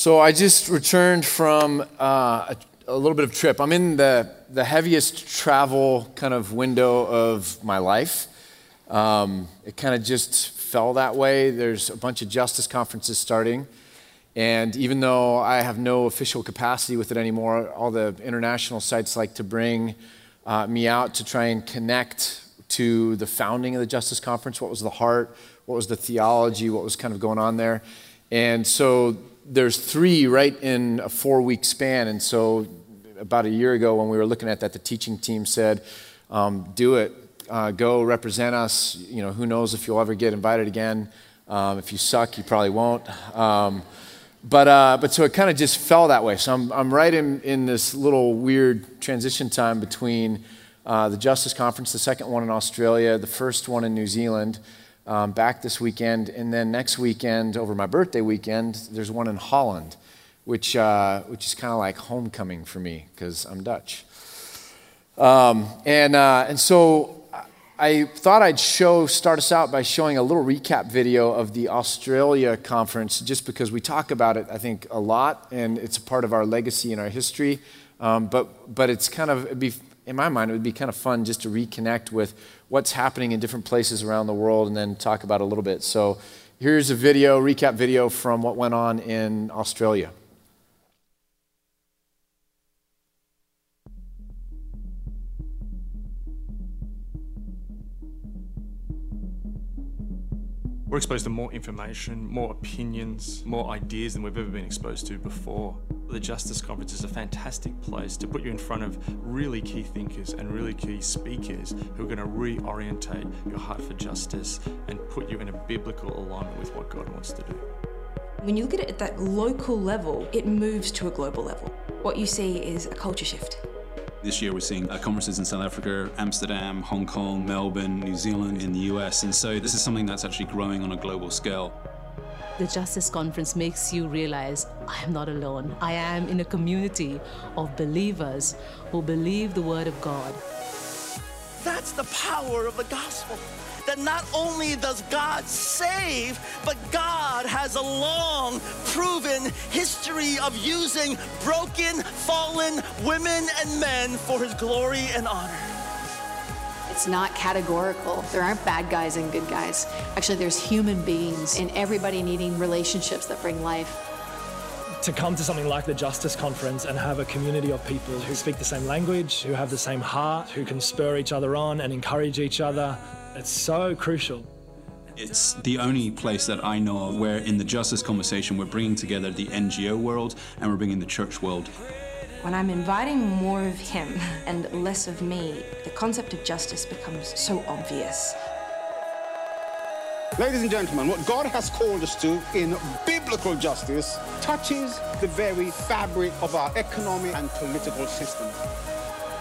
So I just returned from uh, a, a, little bit of trip. I'm in the, the heaviest travel kind of window of my life. Um, it kind of just fell that way. There's a bunch of justice conferences starting. And even though I have no official capacity with it anymore, all the international sites like to bring uh, me out to try and connect to the founding of the Justice Conference. What was the heart? What was the theology? What was kind of going on there? And so there's three right in a four week span. And so about a year ago, when we were looking at that, the teaching team said, um, do it. Uh, go represent us. You know, who knows if you'll ever get invited again. Um, if you suck, you probably won't. Um, but, uh, but so it kind of just fell that way. So I'm, I'm right in, in this little weird transition time between uh, the Justice Conference, the second one in Australia, the first one in New Zealand, um, back this weekend. And then next weekend, over my birthday weekend, there's one in Holland, which, uh, which is kind of like homecoming for me because I'm Dutch. Um, and, uh, and so I thought I'd show, start us out by showing a little recap video of the Australia conference, just because we talk about it, I think, a lot, and it's a part of our legacy and our history. Um, but, but it's kind of, be, in my mind, it would be kind of fun just to reconnect with what's happening in different places around the world and then talk about a little bit. So here's a video, recap video from what went on in Australia. We're exposed to more information, more opinions, more ideas than we've ever been exposed to before. The Justice Conference is a fantastic place to put you in front of really key thinkers and really key speakers who are going to reorientate your heart for justice and put you in a biblical alignment with what God wants to do. When you look at it at that local level, it moves to a global level. What you see is a culture shift. This year we're seeing uh, conferences in South Africa, Amsterdam, Hong Kong, Melbourne, New Zealand, in the US. And so this is something that's actually growing on a global scale. The Justice Conference makes you realize I am not alone. I am in a community of believers who believe the Word of God. That's the power of the gospel that not only does God save, but God has a long, proven history of using broken, fallen women and men for his glory and honor. It's not categorical. There aren't bad guys and good guys. Actually, there's human beings and everybody needing relationships that bring life to come to something like the Justice Conference and have a community of people who speak the same language, who have the same heart, who can spur each other on and encourage each other, it's so crucial. It's the only place that I know of where, in the justice conversation, we're bringing together the NGO world and we're bringing the church world. When I'm inviting more of him and less of me, the concept of justice becomes so obvious. Ladies and gentlemen, what God has called us to in biblical justice touches the very fabric of our economic and political system.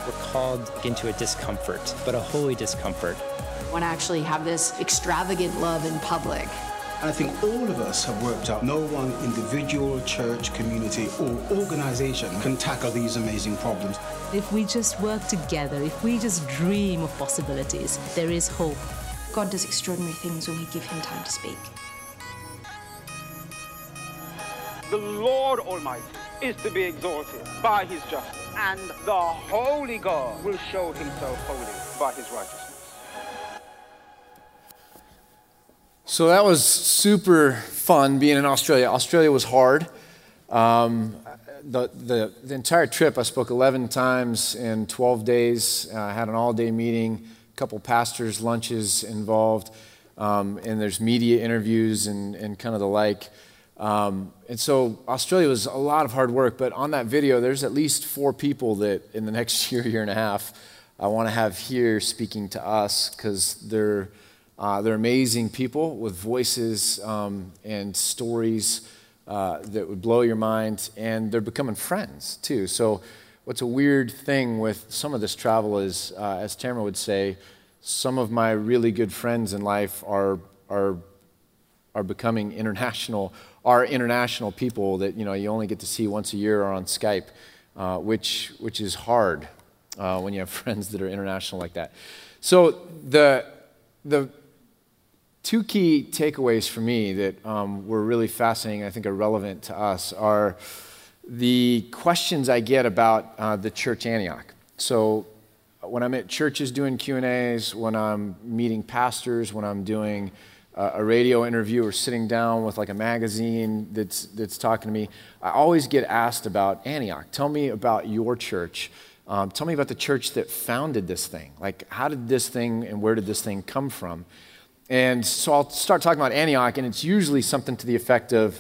We're called into a discomfort, but a holy discomfort want to actually have this extravagant love in public. And I think all of us have worked out no one individual, church, community, or organization can tackle these amazing problems. If we just work together, if we just dream of possibilities, there is hope. God does extraordinary things when we give Him time to speak. The Lord Almighty is to be exalted by His justice, and the Holy God will show Himself holy by His righteousness. So that was super fun being in Australia. Australia was hard. Um, the, the, the, entire trip, I spoke 11 times in 12 days. Uh, I had an all day meeting, a couple pastors' lunches involved, um, and there's media interviews and, and kind of the like. Um, and so Australia was a lot of hard work, but on that video, there's at least four people that in the next year, year and a half, I want to have here speaking to us because they're uh, they're amazing people with voices um, and stories uh, that would blow your mind, and they're becoming friends too. So, what's a weird thing with some of this travel is, uh, as Tamara would say, some of my really good friends in life are are are becoming international, are international people that you know you only get to see once a year or on Skype, uh, which which is hard uh, when you have friends that are international like that. So the the two key takeaways for me that um, were really fascinating, I think are relevant to us, are the questions I get about uh, the church Antioch. So when I'm at churches doing Q and A's, when I'm meeting pastors, when I'm doing uh, a radio interview or sitting down with like a magazine that's that's talking to me, I always get asked about Antioch. Tell me about your church. Um, tell me about the church that founded this thing. Like, how did this thing and where did this thing come from? And so I'll start talking about Antioch, and it's usually something to the effect of,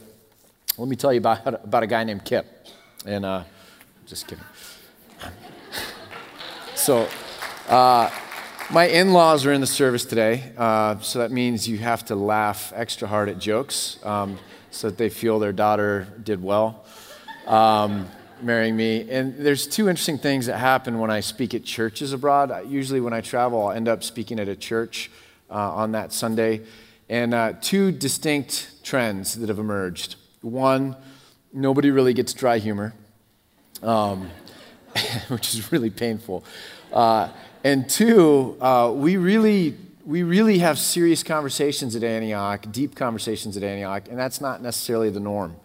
let me tell you about, about a guy named Kip. And uh, just kidding. so, uh, my in laws are in the service today, uh, so that means you have to laugh extra hard at jokes um, so that they feel their daughter did well um, marrying me. And there's two interesting things that happen when I speak at churches abroad. Usually, when I travel, I'll end up speaking at a church on that Sunday. And uh, two distinct trends that have emerged. One, nobody really gets dry humor, um, which is really painful. Uh, and two, uh, we really we really have serious conversations at Antioch, deep conversations at Antioch, and that's not necessarily the norm.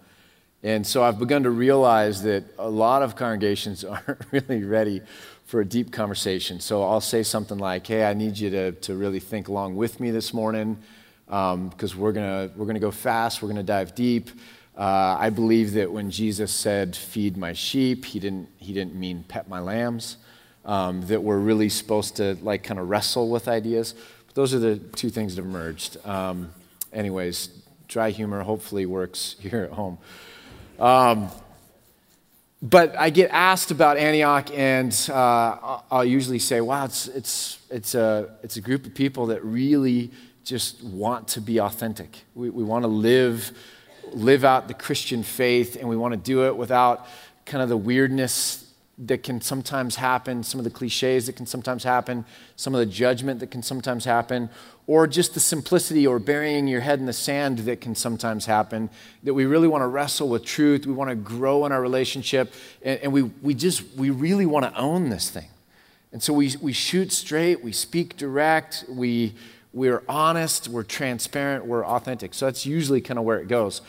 And so I've begun to realize that a lot of congregations aren't really ready for a deep conversation. So I'll say something like, hey, I need you to, to really think along with me this morning because um, we're going we're gonna go fast, we're going to dive deep. Uh, I believe that when Jesus said, feed my sheep, he didn't, he didn't mean pet my lambs um, that we're really supposed to like kind of wrestle with ideas. But those are the two things that emerged. Um, anyways, dry humor hopefully works here at home. But I get asked about Antioch, and uh, I'll usually say, wow, it's, it's, it's, a, it's a group of people that really just want to be authentic. We, we want to live, live out the Christian faith, and we want to do it without kind of the weirdness that can sometimes happen, some of the cliches that can sometimes happen, some of the judgment that can sometimes happen, or just the simplicity or burying your head in the sand that can sometimes happen. That we really want to wrestle with truth, we want to grow in our relationship, and, and we, we just, we really want to own this thing. And so we, we shoot straight, we speak direct, we, we're honest, we're transparent, we're authentic. So that's usually kind of where it goes.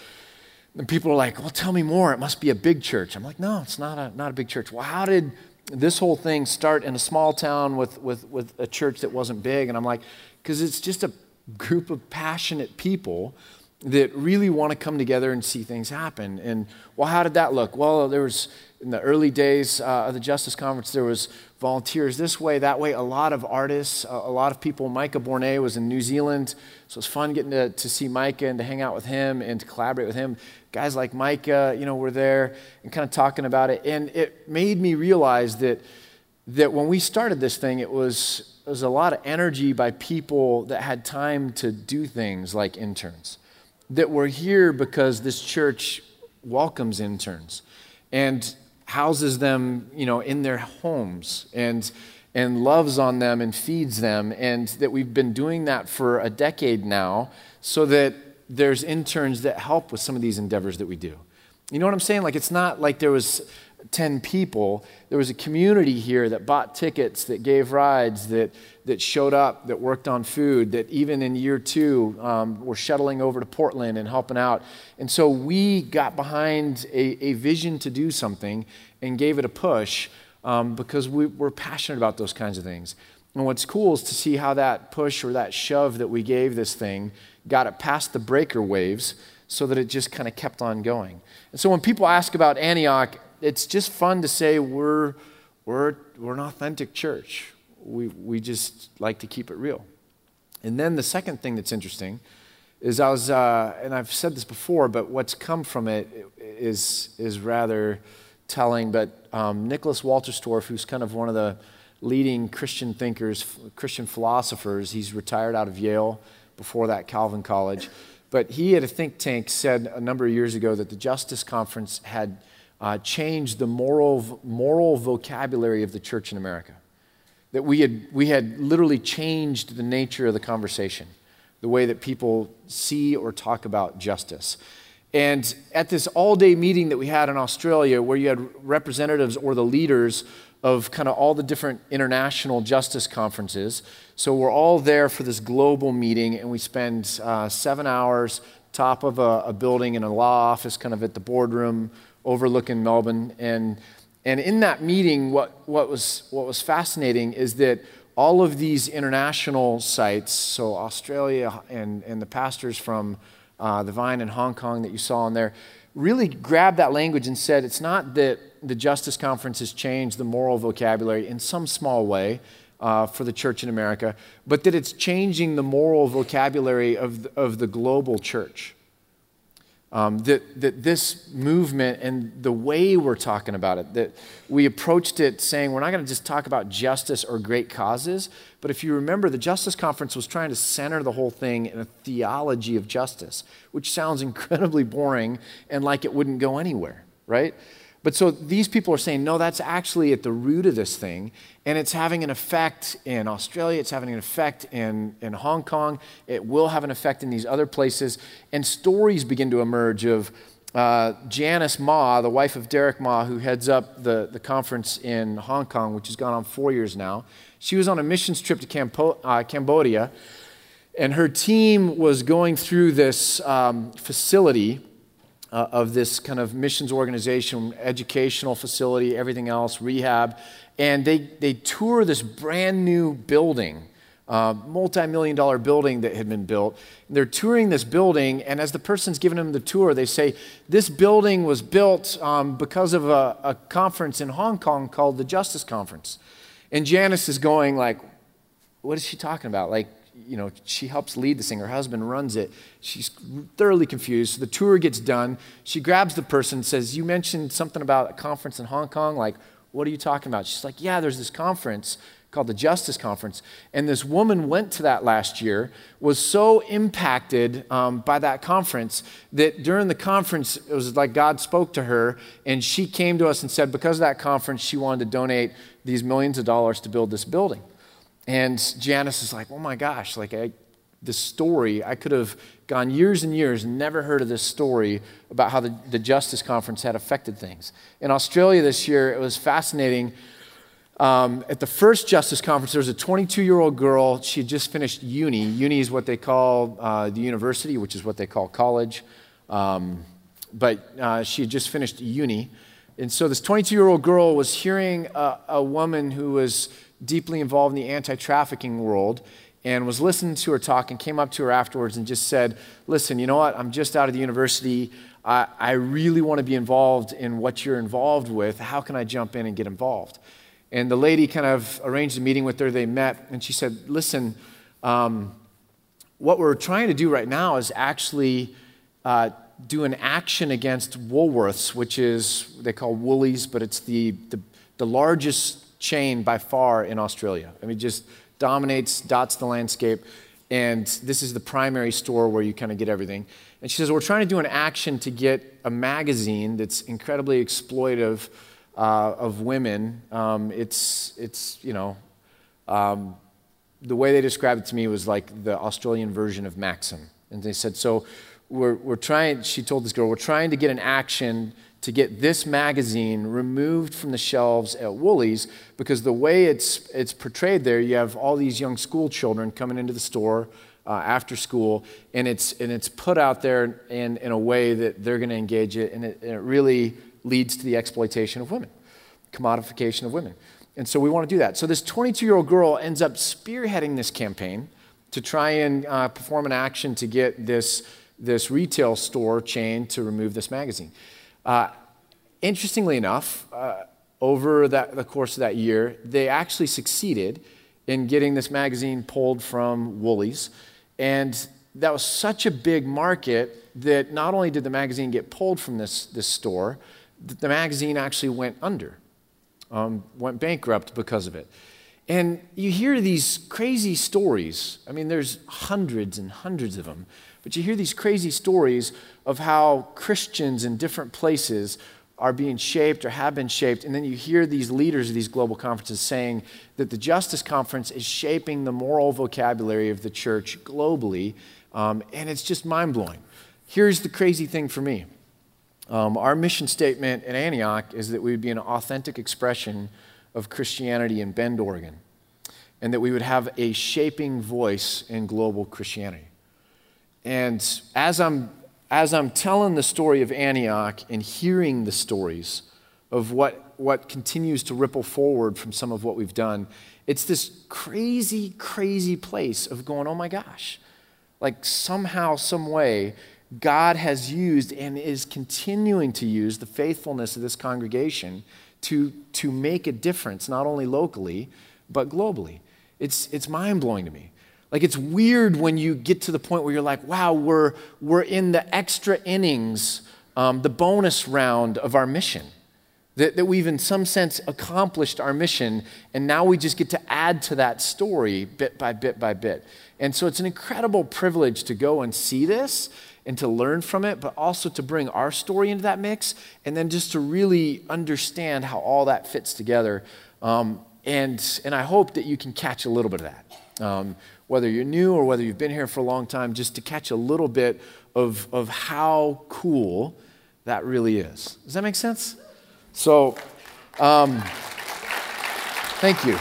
And people are like, well, tell me more. It must be a big church. I'm like, no, it's not a, not a big church. Well, how did this whole thing start in a small town with, with, with a church that wasn't big? And I'm like, because it's just a group of passionate people that really want to come together and see things happen. And well, how did that look? Well, there was in the early days uh, of the Justice Conference, there was volunteers this way, that way, a lot of artists, a, lot of people. Micah Bornay was in New Zealand, so it was fun getting to, to see Micah and to hang out with him and to collaborate with him. Guys like Micah, you know, were there and kind of talking about it. And it made me realize that, that when we started this thing, it was, it was a lot of energy by people that had time to do things like interns, that were here because this church welcomes interns. And houses them, you know, in their homes and and loves on them and feeds them and that we've been doing that for a decade now so that there's interns that help with some of these endeavors that we do. You know what I'm saying? Like it's not like there was 10 people. There was a community here that bought tickets, that gave rides, that, that showed up, that worked on food, that even in year two um, were shuttling over to Portland and helping out. And so we got behind a, a vision to do something and gave it a push um, because we, we're passionate about those kinds of things. And what's cool is to see how that push or that shove that we gave this thing got it past the breaker waves so that it just kind of kept on going. And so when people ask about Antioch, it's just fun to say we're, we're, we're an authentic church. We, we just like to keep it real. And then the second thing that's interesting is I was, uh, and I've said this before, but what's come from it is, is rather telling. But um, Nicholas Wolterstorff, who's kind of one of the leading Christian thinkers, Christian philosophers, he's retired out of Yale, before that, Calvin College. But he, at a think tank, said a number of years ago that the Justice Conference had uh, changed the moral, moral vocabulary of the church in America. That we had, we had literally changed the nature of the conversation, the way that people see or talk about justice. And at this all day meeting that we had in Australia, where you had representatives or the leaders of kind of all the different international justice conferences. So we're all there for this global meeting, and we spend uh, seven hours top of a, a, building in a law office, kind of at the boardroom overlooking Melbourne. And, and in that meeting, what, what, was, what was fascinating is that all of these international sites, so Australia and, and the pastors from uh, the Vine in Hong Kong that you saw in there, really grabbed that language and said it's not that the Justice Conference has changed the moral vocabulary in some small way uh, for the church in America, but that it's changing the moral vocabulary of the, of the global church. Um, that, that this movement and the way we're talking about it, that we approached it saying we're not going to just talk about justice or great causes, but if you remember, the Justice Conference was trying to center the whole thing in a theology of justice, which sounds incredibly boring and like it wouldn't go anywhere, right? But so these people are saying, no, that's actually at the root of this thing. And it's having an effect in Australia, it's having an effect in, in Hong Kong, it will have an effect in these other places. And stories begin to emerge of uh, Janice Ma, the wife of Derek Ma, who heads up the, the conference in Hong Kong, which has gone on four years now. She was on a missions trip to Campo- uh, Cambodia, and her team was going through this um, facility uh, of this kind of missions organization, educational facility, everything else, rehab. And they, they tour this brand new building, uh, multi million dollar building that had been built. And they're touring this building, and as the person's giving them the tour, they say, This building was built um, because of a, a conference in Hong Kong called the Justice Conference. And Janice is going, like, what is she talking about? Like, you know, she helps lead this thing. Her husband runs it. She's thoroughly confused. So the tour gets done. She grabs the person and says, You mentioned something about a conference in Hong Kong. Like, what are you talking about? She's like, Yeah, there's this conference called the Justice Conference. And this woman went to that last year, was so impacted um, by that conference that during the conference, it was like God spoke to her, and she came to us and said, because of that conference, she wanted to donate these millions of dollars to build this building. And Janice is like, oh my gosh, like I, this story, I could have gone years and years and never heard of this story about how the, the Justice Conference had affected things. In Australia this year, it was fascinating. Um, at the first Justice Conference, there was a 22 year old girl. She had just finished uni. Uni is what they call uh, the university, which is what they call college. Um, but uh, she had just finished uni. And so this 22 year old girl was hearing a, a woman who was deeply involved in the anti trafficking world and was listening to her talk and came up to her afterwards and just said, Listen, you know what? I'm just out of the university. I, I really want to be involved in what you're involved with. How can I jump in and get involved? And the lady kind of arranged a meeting with her. They met, and she said, Listen, um, what we're trying to do right now is actually uh, do an action against Woolworths, which is, they call Woolies, but it's the, the, the largest chain by far in Australia. I mean, just dominates, dots the landscape. And this is the primary store where you kind of get everything. And she says, We're trying to do an action to get a magazine that's incredibly exploitive uh, of women. Um, it's, it's, you know, um, the way they described it to me was like the Australian version of Maxim. And they said, So we're, we're trying, she told this girl, we're trying to get an action to get this magazine removed from the shelves at Woolies because the way it's, it's portrayed there, you have all these young school children coming into the store uh, after school, and it's, and it's put out there in, in a way that they're going to engage it, and it, and it really leads to the exploitation of women, commodification of women. And so we want to do that. So this 22 year old girl ends up spearheading this campaign to try and uh, perform an action to get this, this retail store chain to remove this magazine. Uh, interestingly enough, uh, over that, the course of that year, they actually succeeded in getting this magazine pulled from Woolies. And that was such a big market that not only did the magazine get pulled from this, this store, the magazine actually went under, um, went bankrupt because of it. And you hear these crazy stories. I mean, there's hundreds and hundreds of them. But you hear these crazy stories of how Christians in different places are being shaped or have been shaped. And then you hear these leaders of these global conferences saying that the Justice Conference is shaping the moral vocabulary of the church globally. Um, and it's just mind blowing. here's the crazy thing for me um, our mission statement in Antioch is that we would be an authentic expression of Christianity in Bend, Oregon, and that we would have a shaping voice in global Christianity. And as I'm, as I'm telling the story of Antioch and hearing the stories of what, what continues to ripple forward from some of what we've done, it's this crazy, crazy place of going, oh my gosh. Like somehow, some way, God has used and is continuing to use the faithfulness of this congregation to, to make a difference, not only locally, but globally. It's, it's mind blowing to me. Like, it's weird when you get to the point where you're like, wow, we're, we're in the extra innings, um, the bonus round of our mission. That, that we've, in some sense, accomplished our mission, and now we just get to add to that story bit by bit by bit. And so it's an incredible privilege to go and see this and to learn from it, but also to bring our story into that mix, and then just to really understand how all that fits together. Um, and, and I hope that you can catch a little bit of that. Um, whether you're new or whether you've been here for a long time, just to catch a little bit of, of how cool that really is. Does that make sense? So, um, thank you.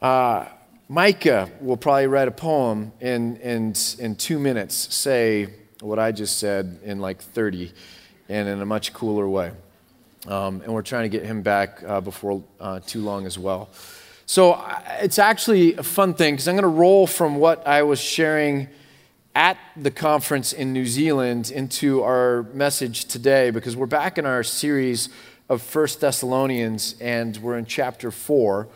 Uh, Micah will probably write a poem in, in, in two minutes, say what I just said in like 30, and in a much cooler way. Um, and we're trying to get him back uh, before uh, too long as well. So uh, it's actually a fun thing because I'm going to roll from what I was sharing at the conference in New Zealand into our message today because we're back in our series of First Thessalonians and we're in chapter 4.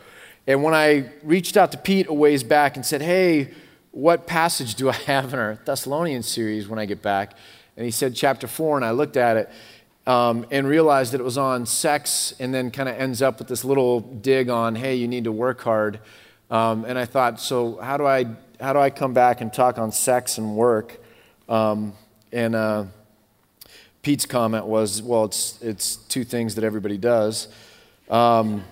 And when I reached out to Pete a ways back and said, Hey, what passage do I have in our Thessalonians series when I get back? And he said, Chapter 4. And I looked at it um, and realized that it was on sex and then kind of ends up with this little dig on, Hey, you need to work hard. Um, and I thought, So, how do I how do I come back and talk on sex and work? Um, and uh, Pete's comment was, well, it's, it's two things that everybody does. Um,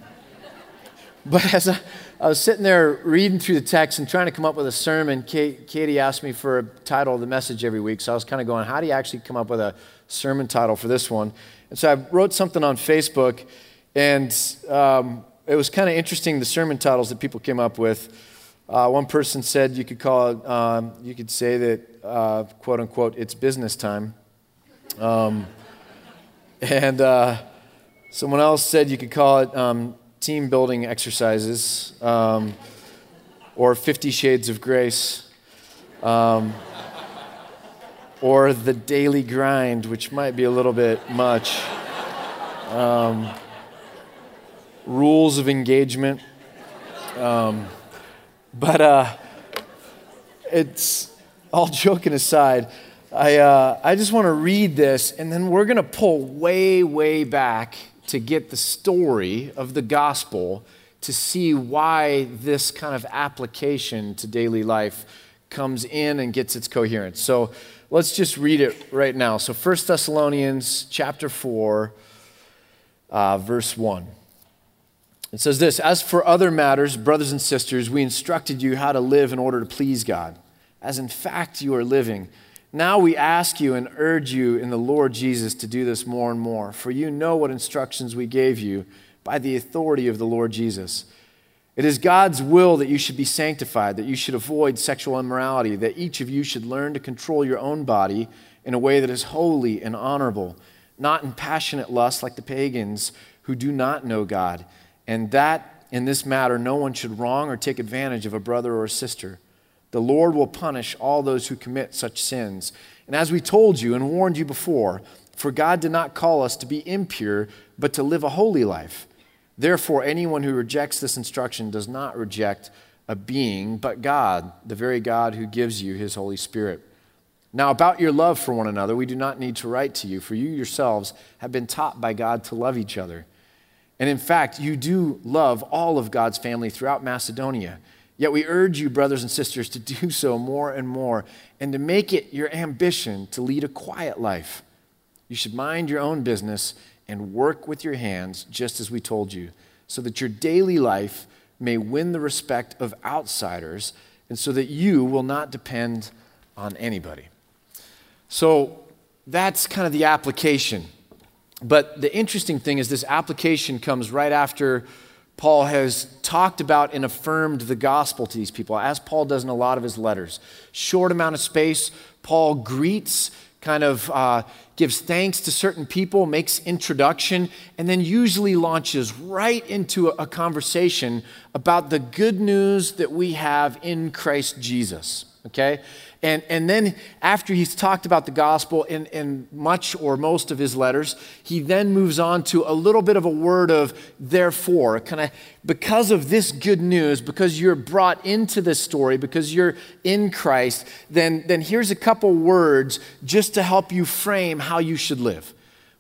but as I, I, was sitting there reading through the text and trying to come up with a sermon, Kate, Katie asked me for a title of the message every week. So I was kind of going, how do you actually come up with a sermon title for this one? And so I wrote something on Facebook, and um, it was kind of interesting the sermon titles that people came up with. Uh, one person said you could call it, um, you could say that, uh, quote unquote, it's business time. Um, and uh, someone else said you could call it um, team building exercises um, or 50 Shades of Grace um, or the daily grind, which might be a little bit much. Um, rules of engagement. Um, but uh, it's all joking aside. I, uh, I just want to read this, and then we're going to pull way, way back to get the story of the gospel to see why this kind of application to daily life comes in and gets its coherence. So let's just read it right now. So 1 Thessalonians chapter 4, uh, verse 1. It says this As for other matters, brothers and sisters, we instructed you how to live in order to please God, as in fact you are living. Now we ask you and urge you in the Lord Jesus to do this more and more, for you know what instructions we gave you by the authority of the Lord Jesus. It is God's will that you should be sanctified, that you should avoid sexual immorality, that each of you should learn to control your own body in a way that is holy and honorable, not in passionate lust like the pagans who do not know God and that in this matter no one should wrong or take advantage of a brother or a sister. The Lord will punish all those who commit such sins. And as we told you and warned you before, for God did not call us to be impure, but to live a holy life. Therefore, anyone who rejects this instruction does not reject a being, but God, the very God who gives you his Holy Spirit. Now, about your love for one another, we do not need to write to you, for you yourselves have been taught by God to love each other. And in fact, you do love all of God's family throughout Macedonia. Yet we urge you, brothers and sisters, to do so more and more and to make it your ambition to lead a quiet life. You should mind your own business and work with your hands, just as we told you, so that your daily life may win the respect of outsiders and so that you will not depend on anybody. So that's kind of the application. But the interesting thing is, this application comes right after Paul has talked about and affirmed the gospel to these people, as Paul does in a lot of his letters. Short amount of space, Paul greets, kind of uh, gives thanks to certain people, makes introduction, and then usually launches right into a, conversation about the good news that we have in Christ Jesus. Okay? And, and then, after he's talked about the gospel in, in much or most of his letters, he then moves on to a little bit of a word of therefore, kind of because of this good news, because you're brought into this story, because you're in Christ, then, then here's a couple words just to help you frame how you should live.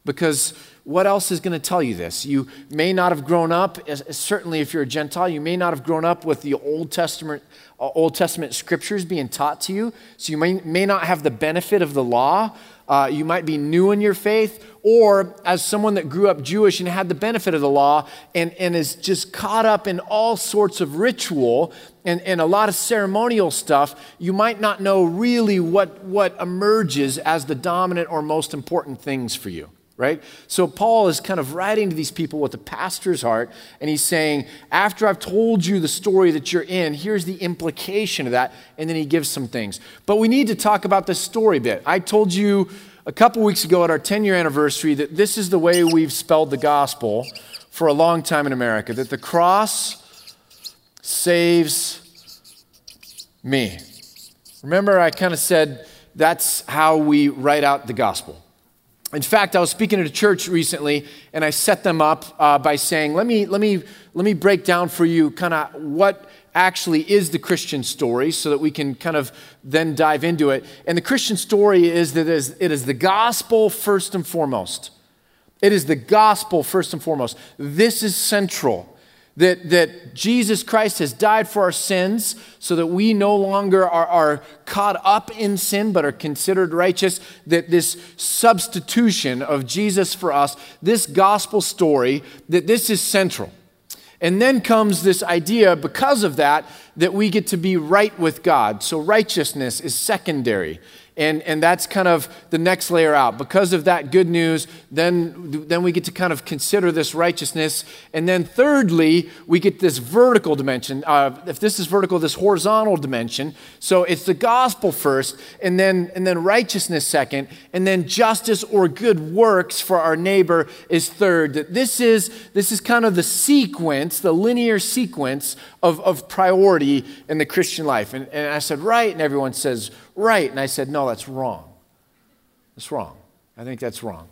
Because what else is going to tell you this? You may not have grown up, certainly if you're a Gentile, you may not have grown up with the Old Testament, uh, Old Testament scriptures being taught to you. So you may, may not have the benefit of the law. Uh, you might be new in your faith, or as someone that grew up Jewish and had the benefit of the law and, and is just caught up in all sorts of ritual and, and a lot of ceremonial stuff, you might not know really what, what emerges as the dominant or most important things for you right? So Paul is kind of writing to these people with a pastor's heart, and he's saying, after I've told you the story that you're in, here's the implication of that, and then he gives some things. But we need to talk about the story bit. I told you a couple weeks ago at our 10 year anniversary that this is the way we've spelled the gospel for a long time in America that the cross saves me. Remember, I kind of said that's how we write out the gospel. In fact, I was speaking at a church recently, and I set them up uh, by saying, "Let me let me let me break down for you kind of what actually is the Christian story, so that we can kind of then dive into it." And the Christian story is that it is, it is the gospel first and foremost. It is the gospel first and foremost. This is central that, that Jesus Christ has died for our sins so that we no longer are, are caught up in sin but are considered righteous. That this substitution of Jesus for us, this gospel story, that this is central. And then comes this idea, because of that, that we get to be right with God. So righteousness is secondary. And, and that's kind of the next layer out. Because of that good news, then, then we get to kind of consider this righteousness. And then, thirdly, we get this vertical dimension. Uh, if this is vertical, this horizontal dimension. So it's the gospel first, and then, and then righteousness second, and then justice or good works for our neighbor is third. This is, this is kind of the sequence, the linear sequence of, of priority in the Christian life. And, and I said, right. And everyone says, right. And I said, no, that's wrong. That's wrong. I think that's wrong.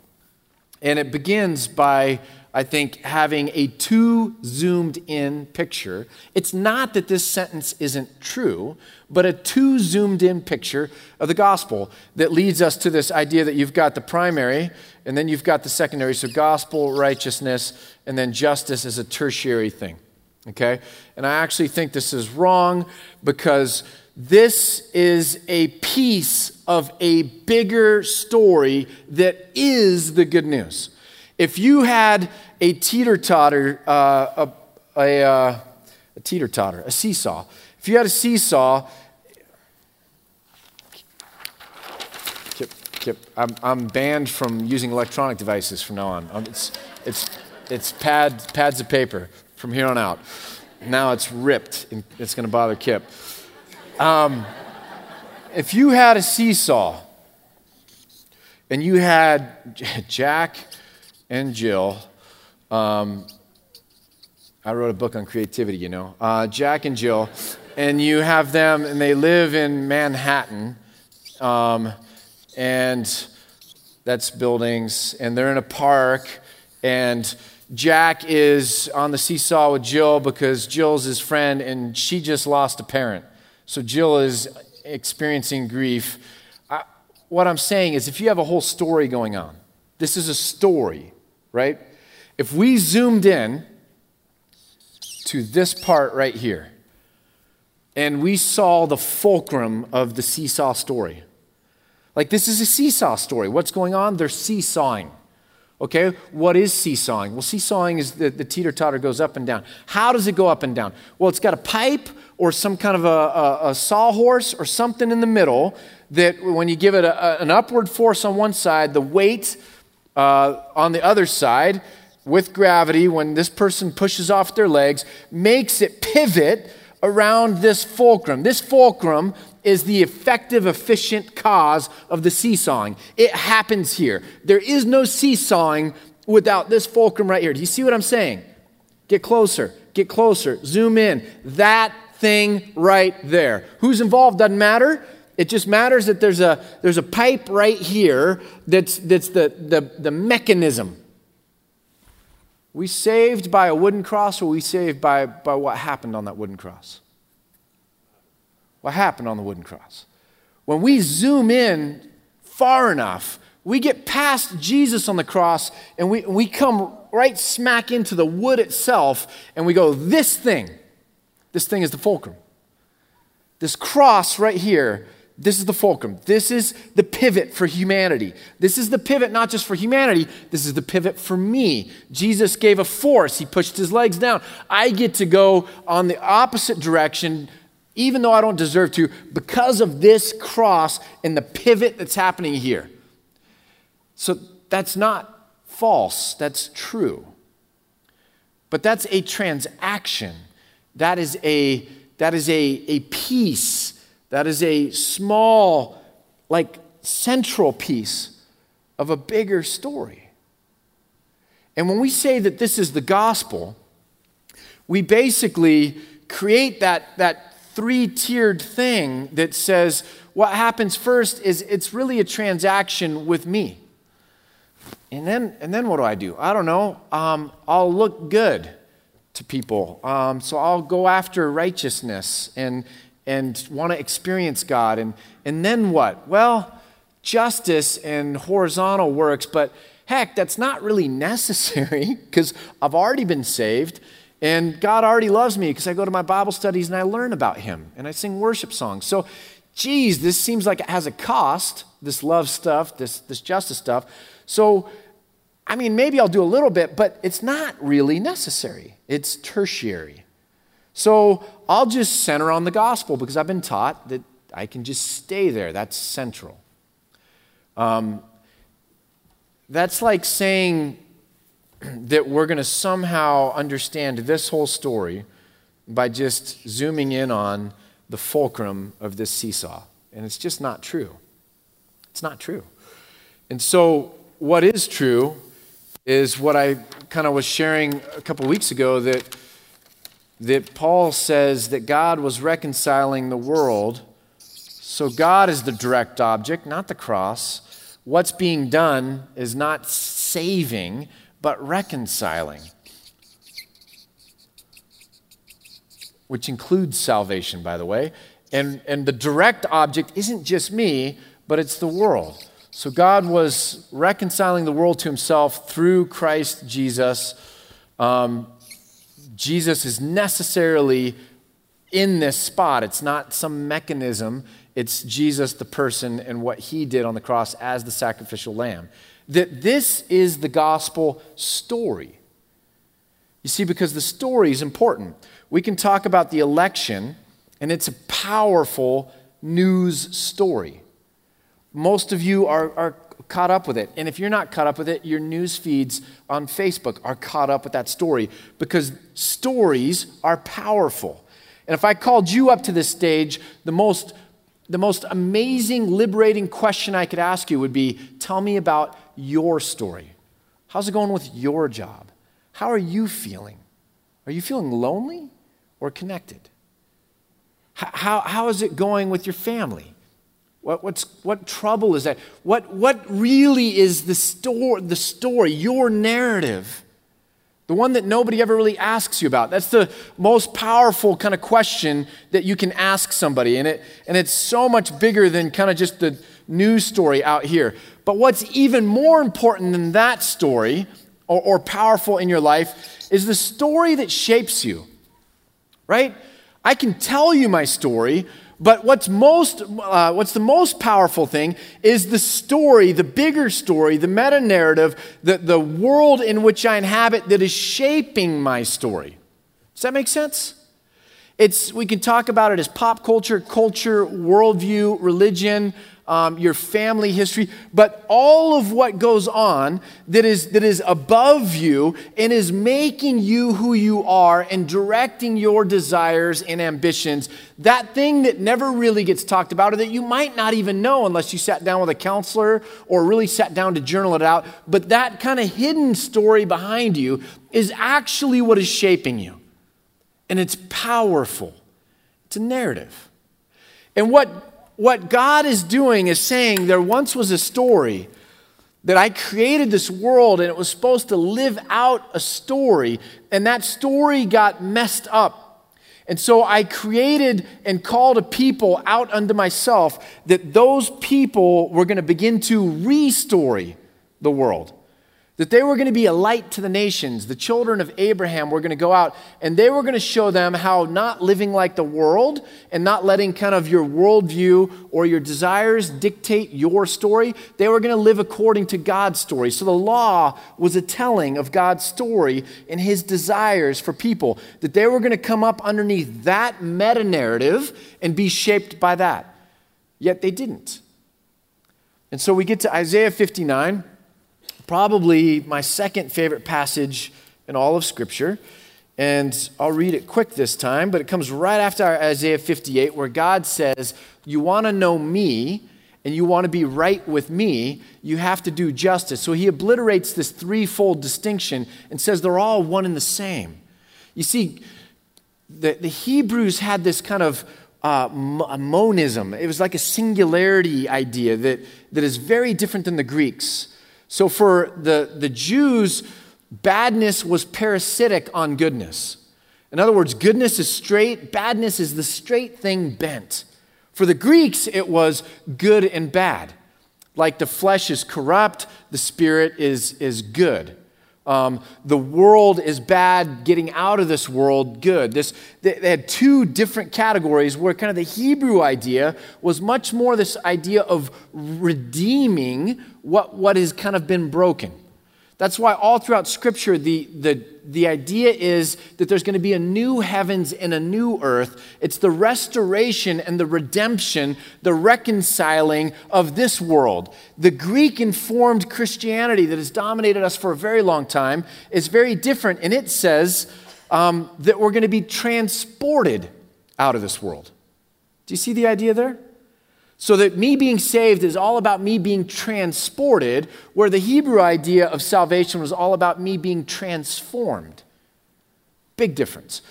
And it begins by, I think, having a too zoomed in picture. It's not that this sentence isn't true, but a too zoomed in picture of the gospel that leads us to this idea that you've got the primary and then you've got the secondary. So, gospel, righteousness, and then justice is a tertiary thing. Okay? And I actually think this is wrong because this is a piece of a bigger story that is the good news. If you had a teeter totter, uh, a, a, uh, a teeter totter, a seesaw, if you had a seesaw, I'm, I'm banned from using electronic devices from now on. Um, it's, it's, it's pad, pads of paper from here on out. Now it's ripped, and it's going to bother Kip. Um, if you had a seesaw and you had Jack and Jill, um, I wrote a book on creativity, you know, uh, Jack and Jill, and you have them, and they live in Manhattan, um, and that's buildings, and they're in a park, and Jack is on the seesaw with Jill because Jill's his friend, and she just lost a parent. So Jill is experiencing grief. I, what I'm saying is, if you have a whole story going on, this is a story, right? If we zoomed in to this part right here, and we saw the fulcrum of the seesaw story. Like, this is a seesaw story. What's going on? They're seesawing. Okay, what is seesawing? Well, seesawing is the, the teeter totter goes up and down. How does it go up and down? Well, it's got a pipe or some kind of a, a, a sawhorse or something in the middle that when you give it a, an upward force on one side, the weight uh, on the other side with gravity, when this person pushes off their legs, makes it pivot around this fulcrum. This fulcrum is the effective, efficient cause of the seesawing. It happens here. There is no seesawing without this fulcrum right here. Do you see what I'm saying? Get closer, get closer, zoom in. That thing right there. Who's involved doesn't matter. It just matters that there's a, there's a pipe right here that's, that's the, the, the mechanism. We saved by a wooden cross, or we saved by, by what happened on that wooden cross? What happened on the wooden cross. When we zoom in far enough, we get past Jesus on the cross and we, we come right smack into the wood itself and we go, This thing, this thing is the fulcrum. This cross right here, this is the fulcrum. This is the pivot for humanity. This is the pivot not just for humanity, this is the pivot for me. Jesus gave a force, he pushed his legs down. I get to go on the opposite direction even though I don't deserve to, because of this cross and the pivot that's happening here. So that's not false, that's true. But that's a transaction. That is a that is a, a piece. That is a small, like central piece of a bigger story. And when we say that this is the gospel, we basically create that, that three tiered thing that says what happens first is it's really a transaction with me. And then, and then what do I do? I don't know. Um, I'll look good to people. Um, so I'll go after righteousness and, and want to experience God. And, and then what? Well, justice and horizontal works, but heck, that's not really necessary because I've already been saved. And God already loves me because I go to my Bible studies and I learn about Him and I sing worship songs. So, geez, this seems like it has a cost, this love stuff, this, this justice stuff. So, I mean, maybe I'll do a little bit, but it's not really necessary. It's tertiary. So, I'll just center on the gospel because I've been taught that I can just stay there. That's central. Um, that's like saying that we're going to somehow understand this whole story by just zooming in on the fulcrum of this seesaw. And it's just not true. It's not true. And so, what is true is what I kind of was sharing a couple weeks ago that, that Paul says that God was reconciling the world. So, God is the direct object, not the cross. What's being done is not saving, but reconciling, which includes salvation, by the way. And, and the direct object isn't just me, but it's the world. So God was reconciling the world to himself through Christ Jesus. Um, Jesus is necessarily in this spot. It's not some mechanism, it's Jesus, the person, and what he did on the cross as the sacrificial lamb that this is the gospel story. You see, because the story is important. We can talk about the election, and it's a powerful news story. Most of you are, are caught up with it. And if you're not caught up with it, your news feeds on Facebook are caught up with that story because stories are powerful. And if I called you up to this stage, the most, the most amazing, liberating question I could ask you would be tell me about your story? How's it going with your job? How are you feeling? Are you feeling lonely or connected? How, how is it going with your family? What, what's, what trouble is that? What, what really is the, sto- the story, your narrative? The one that nobody ever really asks you about. That's the most powerful kind of question that you can ask somebody. And, it, and it's so much bigger than kind of just the news story out here. But what's even more important than that story, or, or powerful in your life, is the story that shapes you, right? I can tell you my story, But what's most, uh, what's the most powerful thing is the story, the bigger story, the meta narrative, the, the world in which I inhabit that is shaping my story. Does that make sense? It's, we can talk about it as pop culture, culture, worldview, religion, um, your family history, but all of what goes on that is, that is above you and is making you who you are and directing your desires and ambitions, that thing that never really gets talked about or that you might not even know unless you sat down with a counselor or really sat down to journal it out, but that kind of hidden story behind you is actually what is shaping you. And it's powerful, it's a narrative. And what what God is doing is saying there once was a story that I created this world and it was supposed to live out a story, and that story got messed up. And so I created and called a people out unto myself that those people were going to begin to restory the world that they were going to be a light to the nations. The children of Abraham were going to go out and they were going to show them how not living like the world and not letting kind of your worldview or your desires dictate your story, they were going to live according to God's story. So the law was a telling of God's story and his desires for people, that they were going to come up underneath that meta narrative and be shaped by that. Yet they didn't. And so we get to Isaiah 59 probably my second favorite passage in all of Scripture. And I'll read it quick this time, but it comes right after Isaiah 58, where God says, You want to know me and you want to be right with me, you have to do justice. So he obliterates this threefold distinction and says they're all one and the same. You see, the, the Hebrews had this kind of uh, monism, it was like a singularity idea that, that is very different than the Greeks. So for the, the Jews, badness was parasitic on goodness. In other words, goodness is straight, badness is the straight thing bent. For the Greeks, it was good and bad. Like the flesh is corrupt, the spirit is, is good. Um, the world is bad, getting out of this world, good. This, they, they had two different categories where kind of the Hebrew idea was much more this idea of redeeming what, what has kind of been broken. That's why all throughout Scripture, the, the, the idea is that there's going to be a new heavens and a new earth. It's the restoration and the redemption, the reconciling of this world. The Greek informed Christianity that has dominated us for a very long time is very different, and it says um, that we're going to be transported out of this world. Do you see the idea there? So that me being saved is all about me being transported, where the Hebrew idea of salvation was all about me being transformed. Big difference.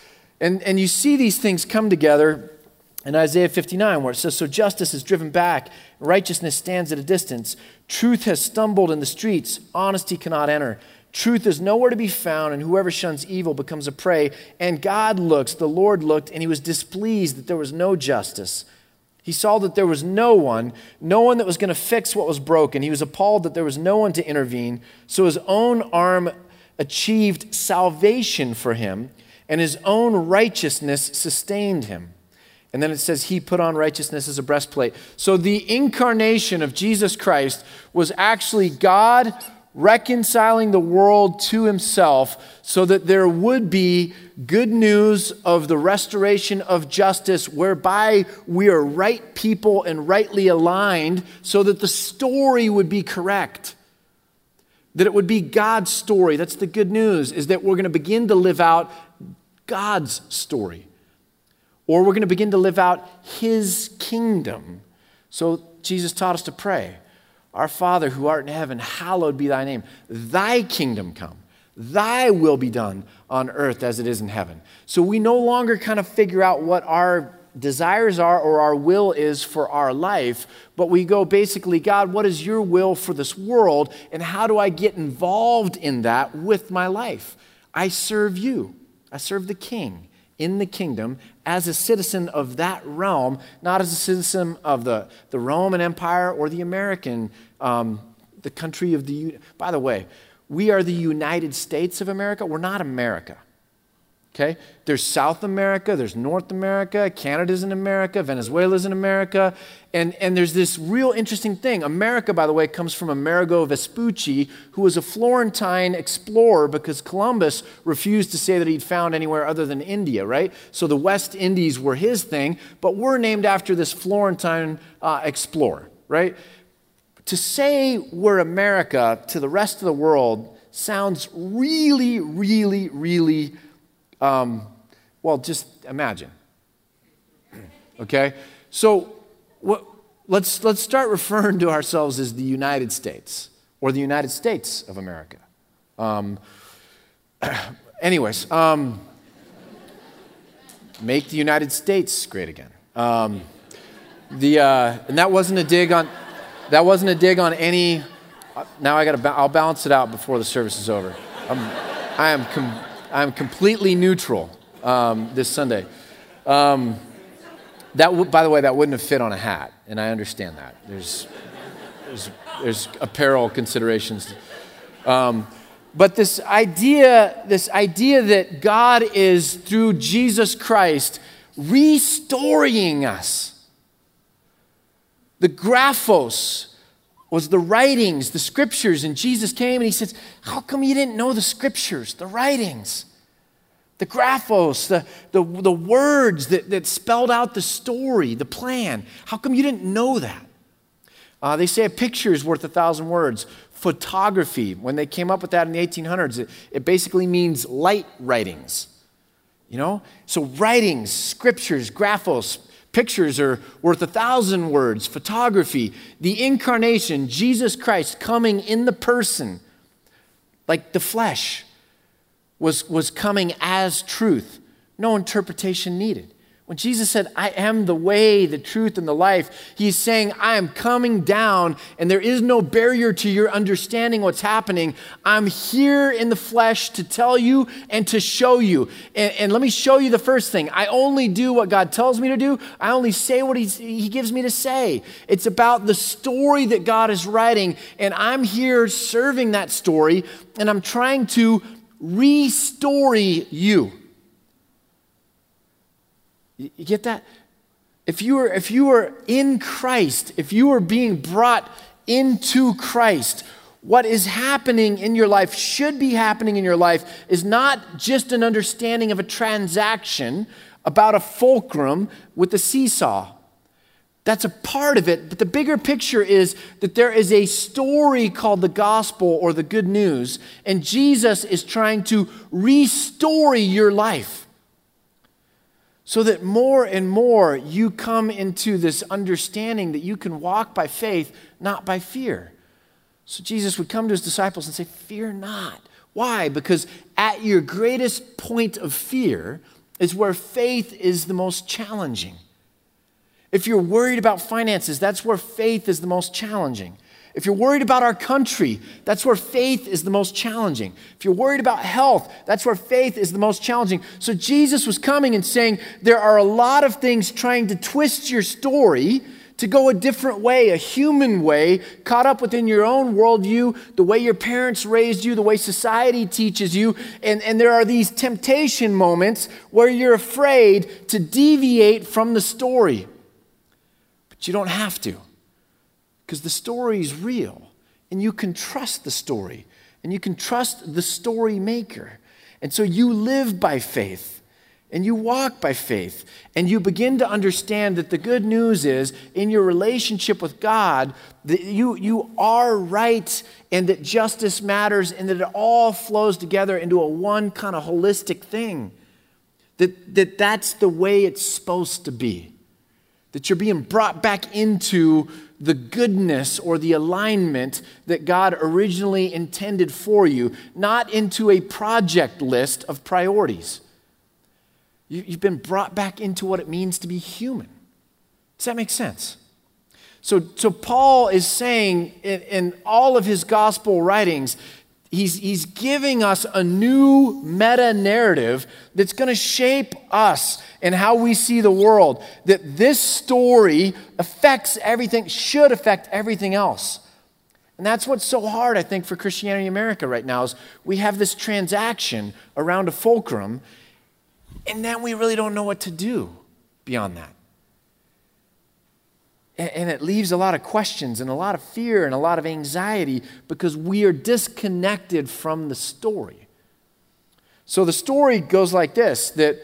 And, and you see these things come together in Isaiah 59, where it says, So justice is driven back, righteousness stands at a distance. Truth has stumbled in the streets, honesty cannot enter. Truth is nowhere to be found, and whoever shuns evil becomes a prey. And God looks, the Lord looked, and he was displeased that there was no justice. He saw that there was no one, no one that was going to fix what was broken. He was appalled that there was no one to intervene. So his own arm achieved salvation for him, and his own righteousness sustained him. And then it says, He put on righteousness as a breastplate. So the incarnation of Jesus Christ was actually God reconciling the world to himself so that there would be good news of the restoration of justice whereby we are right people and rightly aligned so that the story would be correct. That it would be God's story. That's the good news is that we're going to begin to live out God's story. Or we're going to begin to live out his kingdom. So Jesus taught us to pray our Father who art in heaven, hallowed be thy name. Thy kingdom come. Thy will be done on earth as it is in heaven. So we no longer kind of figure out what our desires are or our will is for our life, but we go basically, God, what is your will for this world? And how do I get involved in that with my life? I serve you, I serve the king in the kingdom as a citizen of that realm, not as a citizen of the, the Roman Empire or the American, um, the country of the. By the way, we are the United States of America. We're not America. Okay? There's South America, there's North America, Canada's in America, Venezuela's in America. And, and there's this real interesting thing. America, by the way, comes from Amerigo Vespucci, who was a Florentine explorer because Columbus refused to say that he'd found anywhere other than India, right? So the West Indies were his thing, but we're named after this Florentine uh, explorer, right? To say we're America to the rest of the world sounds really, really, really um, well, just imagine. Okay? So what, let's, let's start referring to ourselves as the United States or the United States of America. Um, anyways, um, make the United States great again. Um, the, uh, and that wasn't a dig on, that wasn't a dig on any, uh, now I gotta, I'll balance it out before the service is over. I'm, I am com- I'm completely neutral um, this Sunday. Um, that, w- by the way, that wouldn't have fit on a hat, and I understand that. There's, there's, there's apparel considerations. Um, but this idea, this idea that God is through Jesus Christ restoring us. The graphos was the writings, the scriptures. And Jesus came and he says, How come you didn't know the scriptures, the writings? The graphos, the, the, the words that, that spelled out the story, the plan. How come you didn't know that? Uh, they say a picture is worth a thousand words. Photography, when they came up with that in the 1800s, it, it basically means light writings. You know? So, writings, scriptures, graphos, Pictures are worth a thousand words. Photography, the incarnation, Jesus Christ coming in the person, like the flesh, was, was coming as truth. No interpretation needed. When Jesus said, I am the way, the truth, and the life, he's saying, I am coming down, and there is no barrier to your understanding what's happening. I'm here in the flesh to tell you and to show you. And, and let me show you the first thing. I only do what God tells me to do, I only say what he gives me to say. It's about the story that God is writing, and I'm here serving that story, and I'm trying to restore you. You get that? If you are if you are in Christ, if you are being brought into Christ, what is happening in your life should be happening in your life is not just an understanding of a transaction about a fulcrum with a seesaw. That's a part of it, but the bigger picture is that there is a story called the gospel or the good news, and Jesus is trying to restore your life so that more and more you come into this understanding that you can walk by faith, not by fear. So Jesus would come to his disciples and say, Fear not. Why? Because at your greatest point of fear is where faith is the most challenging. If you're worried about finances, that's where faith is the most challenging. If you're worried about our country, that's where faith is the most challenging. If you're worried about health, that's where faith is the most challenging. So Jesus was coming and saying, There are a lot of things trying to twist your story to go a different way, a human way, caught up within your own worldview, the way your parents raised you, the way society teaches you. And, and there are these temptation moments where you're afraid to deviate from the story. But you don't have to because the story is real and you can trust the story and you can trust the story maker. And so you live by faith and you walk by faith and you begin to understand that the good news is in your relationship with God that you, you are right and that justice matters and that it all flows together into a one kind of holistic thing. That, that that's the way it's supposed to be. That you're being brought back into the goodness or the alignment that God originally intended for you, not into a project list of priorities. You, have been brought back into what it means to be human. Does that make sense? So, so Paul is saying in, in all of his gospel writings He's, he's giving us a new meta narrative that's going to shape us and how we see the world. That this story affects everything, should affect everything else. And that's what's so hard, I think, for Christianity America right now is we have this transaction around a fulcrum, And then we really don't know what to do beyond that. And it leaves a lot of questions and a lot of fear and a lot of anxiety because we are disconnected from the story. So the story goes like this that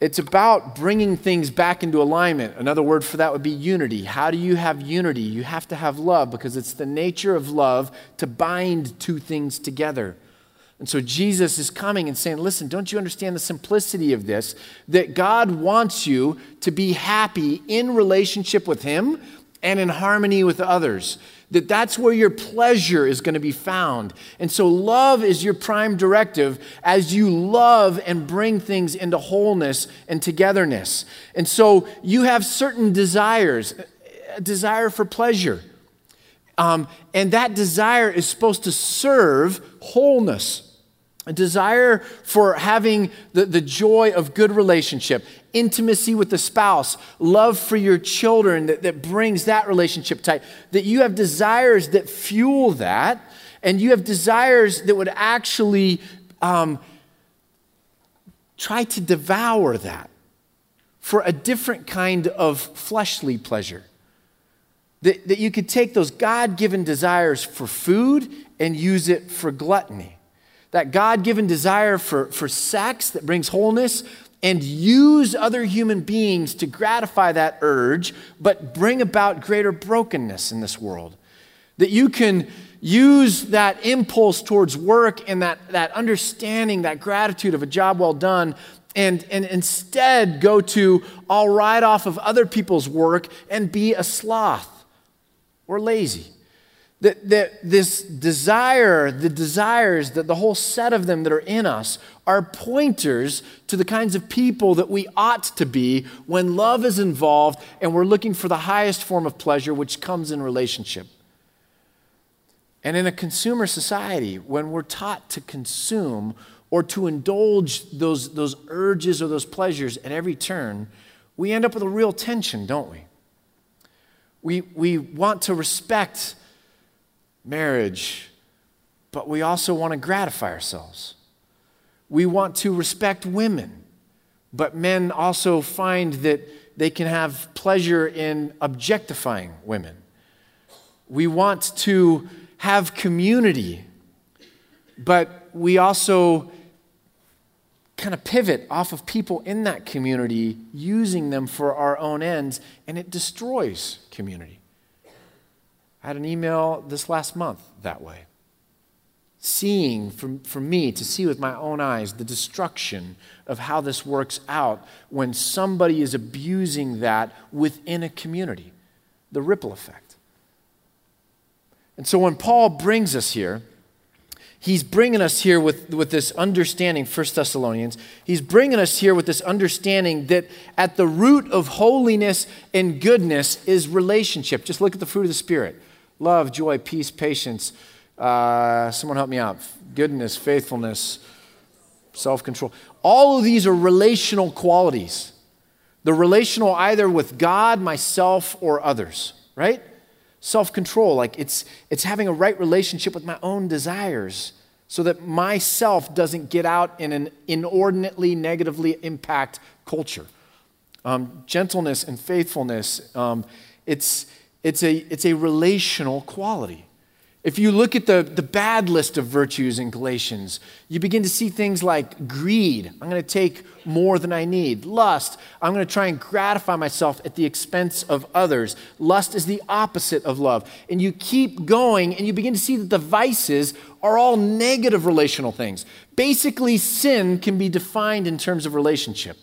it's about bringing things back into alignment. Another word for that would be unity. How do you have unity? You have to have love because it's the nature of love to bind two things together. And so Jesus is coming and saying, Listen, don't you understand the simplicity of this? That God wants you to be happy in relationship with Him and in harmony with others. That that's where your pleasure is going to be found. And so love is your prime directive as you love and bring things into wholeness and togetherness. And so you have certain desires, a desire for pleasure. Um, and that desire is supposed to serve wholeness a desire for having the, the joy of good relationship, intimacy with the spouse, love for your children that, that brings that relationship tight, that you have desires that fuel that, and you have desires that would actually um, try to devour that for a different kind of fleshly pleasure. That, that you could take those God given desires for food and use it for gluttony that God given desire for, for sex that brings wholeness, and use other human beings to gratify that urge, but bring about greater brokenness in this world. That you can use that impulse towards work and that, that understanding, that gratitude of a job well done, and, and instead go to, I'll ride off of other people's work and be a sloth or lazy. That, that this desire, the desires, that the whole set of them that are in us are pointers to the kinds of people that we ought to be when love is involved and we're looking for the highest form of pleasure, which comes in relationship. And in a consumer society, when we're taught to consume or to indulge those, those urges or those pleasures at every turn, we end up with a real tension, don't we? We, we want to respect marriage, but we also want to gratify ourselves. We want to respect women, but men also find that they can have pleasure in objectifying women. We want to have community, but we also kind of pivot off of people in that community, using them for our own ends, and it destroys community. I had an email this last month that way. Seeing from, from me to see with my own eyes the destruction of how this works out when somebody is abusing that within a community, the ripple effect. And so when Paul brings us here, he's bringing us here with, with this understanding, 1 Thessalonians, he's bringing us here with this understanding that at the root of holiness and goodness is relationship. Just look at the fruit of the Spirit love, joy, peace, patience. Uh, someone help me out. Goodness, faithfulness, self control. All of these are relational qualities. The relational either with God, myself, or others, right? Self control, like it's, it's having a right relationship with my own desires so that myself doesn't get out in an inordinately negatively impact culture. Um, gentleness and faithfulness, um, it's, it's a, it's a relational quality. If you look at the, the bad list of virtues in Galatians, you begin to see things like greed. I'm going to take more than I need. Lust. I'm going to try and gratify myself at the expense of others. Lust is the opposite of love. And you keep going and you begin to see that the vices are all negative relational things. Basically, sin can be defined in terms of relationship.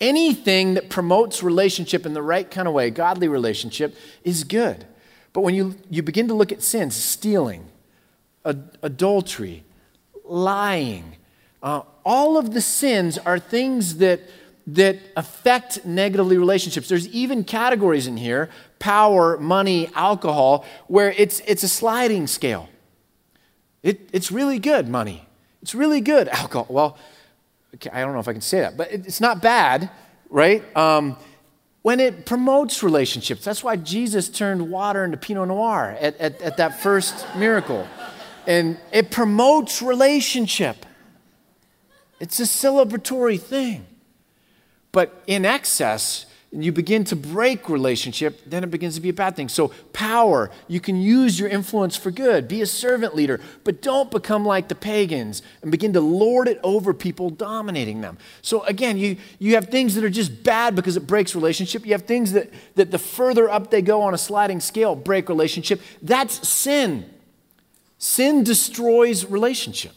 Anything that promotes relationship in the right kind of way, godly relationship, is good. But when you, you begin to look at sins, stealing, ad- adultery, lying, uh, all of the sins are things that, that affect negatively relationships. There's even categories in here power, money, alcohol where it's, it's a sliding scale. It, it's really good, money. It's really good, alcohol. Well, I don't know if I can say that, but it's not bad, right? Um, when it promotes relationships. That's why Jesus turned water into Pinot Noir at, at, at that first miracle. And it promotes relationship, it's a celebratory thing. but in excess, you begin to break relationship, then it begins to be a bad thing. So, power, you can use your influence for good. Be a servant leader, but don't become like the pagans and begin to lord it over people, dominating them. So, again, you, you have things that are just bad because it breaks relationship. You have things that, that the further up they go on a sliding scale break relationship. That's sin. Sin destroys relationship.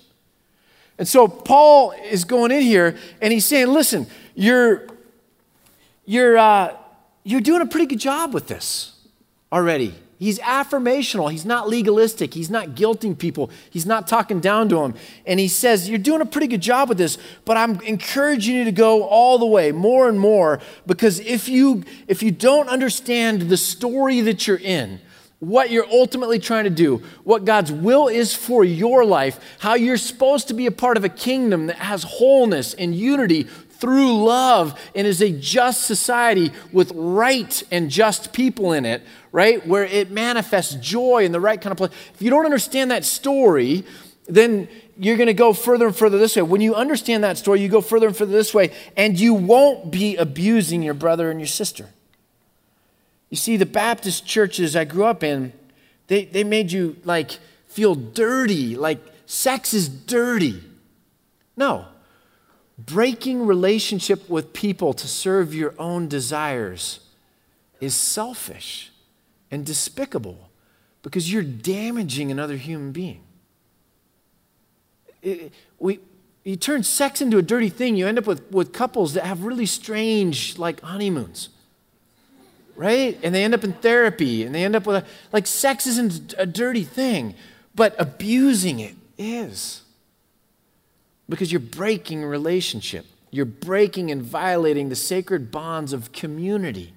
And so, Paul is going in here and he's saying, listen, you're you're, uh, you're doing a pretty good job with this already. He's affirmational. He's not legalistic. He's not guilting people. He's not talking down to them. And he says, You're doing a pretty good job with this, but I'm encouraging you to go all the way, more and more, because if you, if you don't understand the story that you're in, what you're ultimately trying to do, what God's will is for your life, how you're supposed to be a part of a kingdom that has wholeness and unity through love and is a just society with right and just people in it, right? Where it manifests joy in the right kind of place. If you don't understand that story, then you're going to go further and further this way. When you understand that story, you go further and further this way, and you won't be abusing your brother and your sister. You see, the Baptist churches I grew up in, they, they made you like feel dirty, like sex is dirty. No, breaking relationship with people to serve your own desires is selfish and despicable because you're damaging another human being. It, we, you turn sex into a dirty thing, you end up with, with couples that have really strange, like honeymoons, right? And they end up in therapy and they end up with a, like, sex isn't a dirty thing, but abusing it is because you're breaking relationship. You're breaking and violating the sacred bonds of community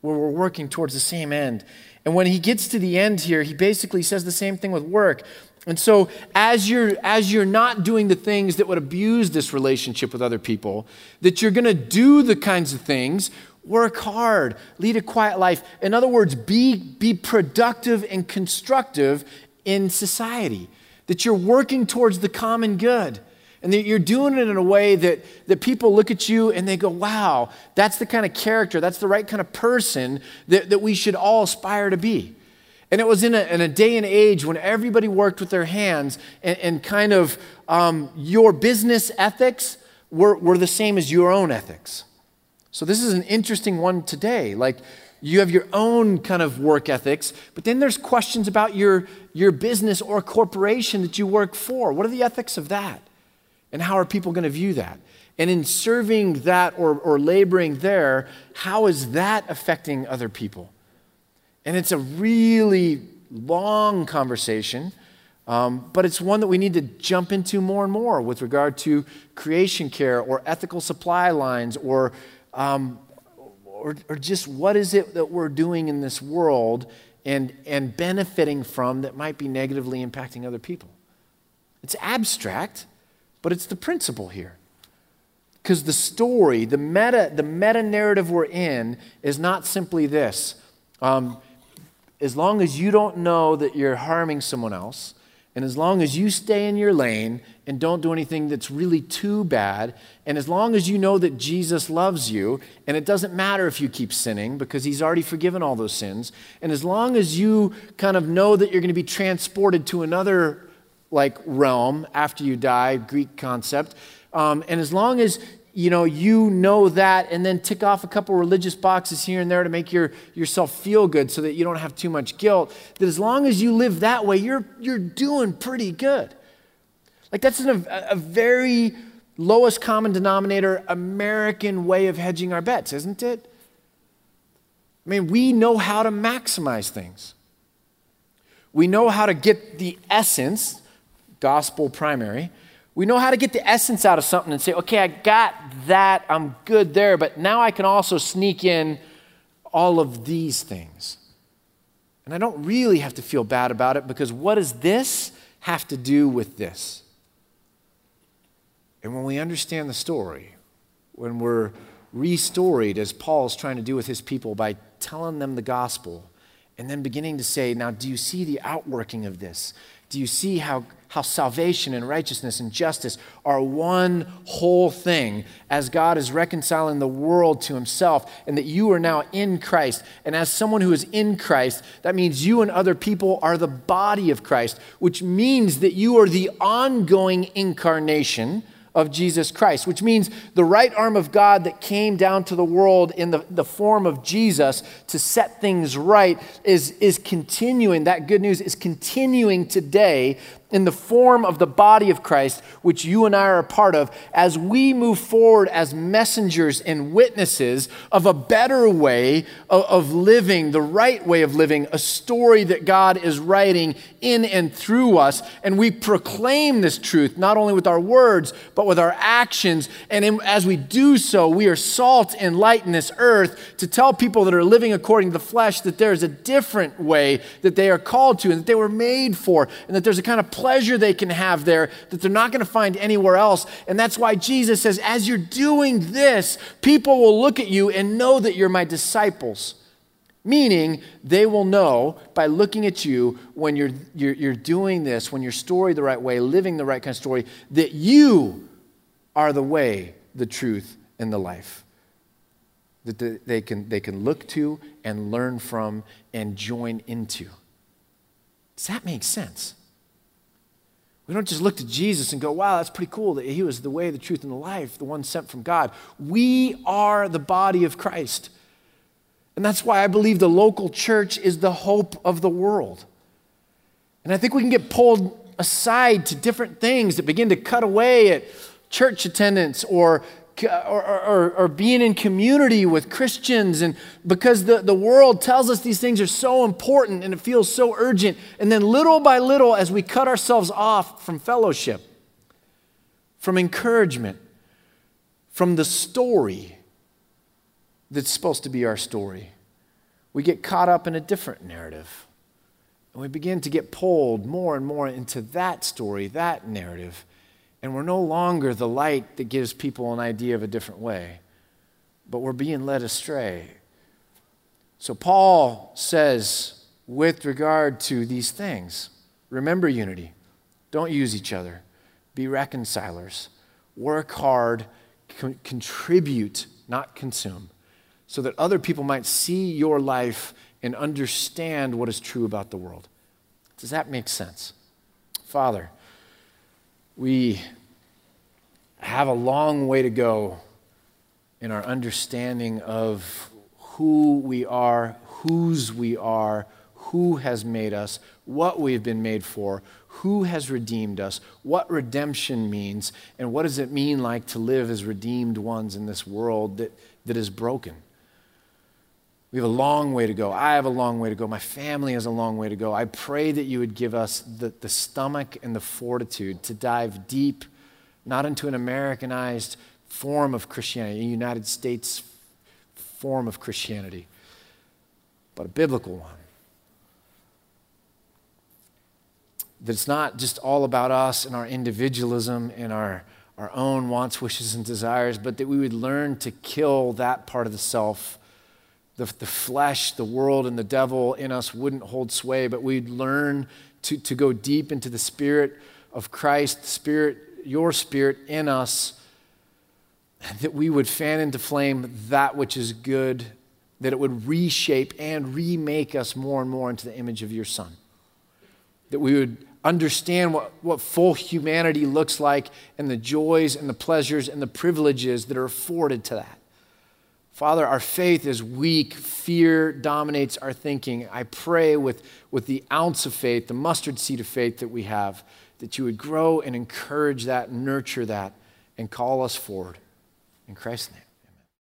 where we're working towards the same end. And when he gets to the end here, he basically says the same thing with work. And so as you're as you're not doing the things that would abuse this relationship with other people, that you're going to do the kinds of things, work hard, lead a quiet life. In other words, be be productive and constructive in society. That you're working towards the common good and you're doing it in a way that, that people look at you and they go, wow, that's the kind of character, that's the right kind of person that, that we should all aspire to be. And it was in a, in a day and age when everybody worked with their hands and, and kind of um, your business ethics were, were the same as your own ethics. So this is an interesting one today. Like, you have your own kind of work ethics, but then there's questions about your, your business or corporation that you work for. What are the ethics of that? And how are people going to view that? And in serving that or, or laboring there, how is that affecting other people? And it's a really long conversation, um, but it's one that we need to jump into more and more with regard to creation care or ethical supply lines or, um, or, or just what is it that we're doing in this world and, and benefiting from that might be negatively impacting other people. It's abstract but it's the principle here. Because the story, the meta, the meta narrative we're in is not simply this. Um, as long as you don't know that you're harming someone else, and as long as you stay in your lane and don't do anything that's really too bad, and as long as you know that Jesus loves you, and it doesn't matter if you keep sinning because he's already forgiven all those sins, and as long as you kind of know that you're going to be transported to another like realm after you die, Greek concept. Um, and as long as you know you know that and then tick off a couple religious boxes here and there to make your, yourself feel good so that you don't have too much guilt that as long as you live that way you're, you're doing pretty good. Like that's an, a, a very lowest common denominator american way of hedging our bets isn't it? I mean we know how to maximize things. We know how to get the essence gospel primary. We know how to get the essence out of something and say, okay, I got that, I'm good there, but now I can also sneak in all of these things. And I don't really have to feel bad about it because what does this have to do with this? And when we understand the story, when we're restoried as Paul's trying to do with his people by telling them the gospel and then beginning to say, now, do you see the outworking of this? Do you see how how salvation and righteousness and justice are one whole thing as God is reconciling the world to himself, and that you are now in Christ. And as someone who is in Christ, that means you and other people are the body of Christ, which means that you are the ongoing incarnation of Jesus Christ, which means the right arm of God that came down to the world in the, the form of Jesus to set things right is, is continuing. That good news is continuing today in the form of the body of Christ, which you and I are a part of, as we move forward as messengers and witnesses of a better way of, living, the right way of living, a story that God is writing in and through us. And we proclaim this truth, not only with our words, but with our actions. And as we do so, we are salt and light in this earth to tell people that are living according to the flesh that there is a different way that they are called to and that they were made for, and that there's a kind of pleasure they can have there that they're not going to find anywhere else. And that's why Jesus says, as you're doing this, people will look at you and know that you're my disciples. Meaning, they will know by looking at you when you're, you're, you're doing this, when you're story the right way, living the right kind of story, that you are the way, the truth, and the life. That they can, they can look to and learn from and join into. Does that make sense? We don't just look to Jesus and go, wow, that's pretty cool that he was the way, the truth, and the life, the one sent from God. We are the body of Christ. And that's why I believe the local church is the hope of the world. And I think we can get pulled aside to different things that begin to cut away at church attendance or or, or, or, being in community with Christians, and because the, the world tells us these things are so important and it feels so urgent. And then, little by little, as we cut ourselves off from fellowship, from encouragement, from the story that's supposed to be our story, we get caught up in a different narrative. And we begin to get pulled more and more into that story, that narrative. And we're no longer the light that gives people an idea of a different way, but we're being led astray. So, Paul says, with regard to these things, remember unity. Don't use each other. Be reconcilers. Work hard. Con- contribute, not consume, so that other people might see your life and understand what is true about the world. Does that make sense? Father, we have a long way to go in our understanding of who we are, whose we are, who has made us, what we've been made for, who has redeemed us, what redemption means, and what does it mean like to live as redeemed ones in this world that, that is broken. We have a long way to go. I have a long way to go. My family has a long way to go. I pray that you would give us the, the stomach and the fortitude to dive deep, not into an Americanized form of Christianity, a United States form of Christianity, but a biblical one. That it's not just all about us and our individualism and our, our own wants, wishes, and desires, but that we would learn to kill that part of the self the, the flesh, the world, and the devil in us wouldn't hold sway, but we'd learn to, to go deep into the Spirit of Christ, the Spirit, your Spirit in us, that we would fan into flame that which is good, that it would reshape and remake us more and more into the image of your Son. That we would understand what, what full humanity looks like and the joys and the pleasures and the privileges that are afforded to that. Father, our faith is weak. Fear dominates our thinking. I pray with, with the ounce of faith, the mustard seed of faith that we have, that you would grow and encourage that, nurture that, and call us forward. In Christ's name.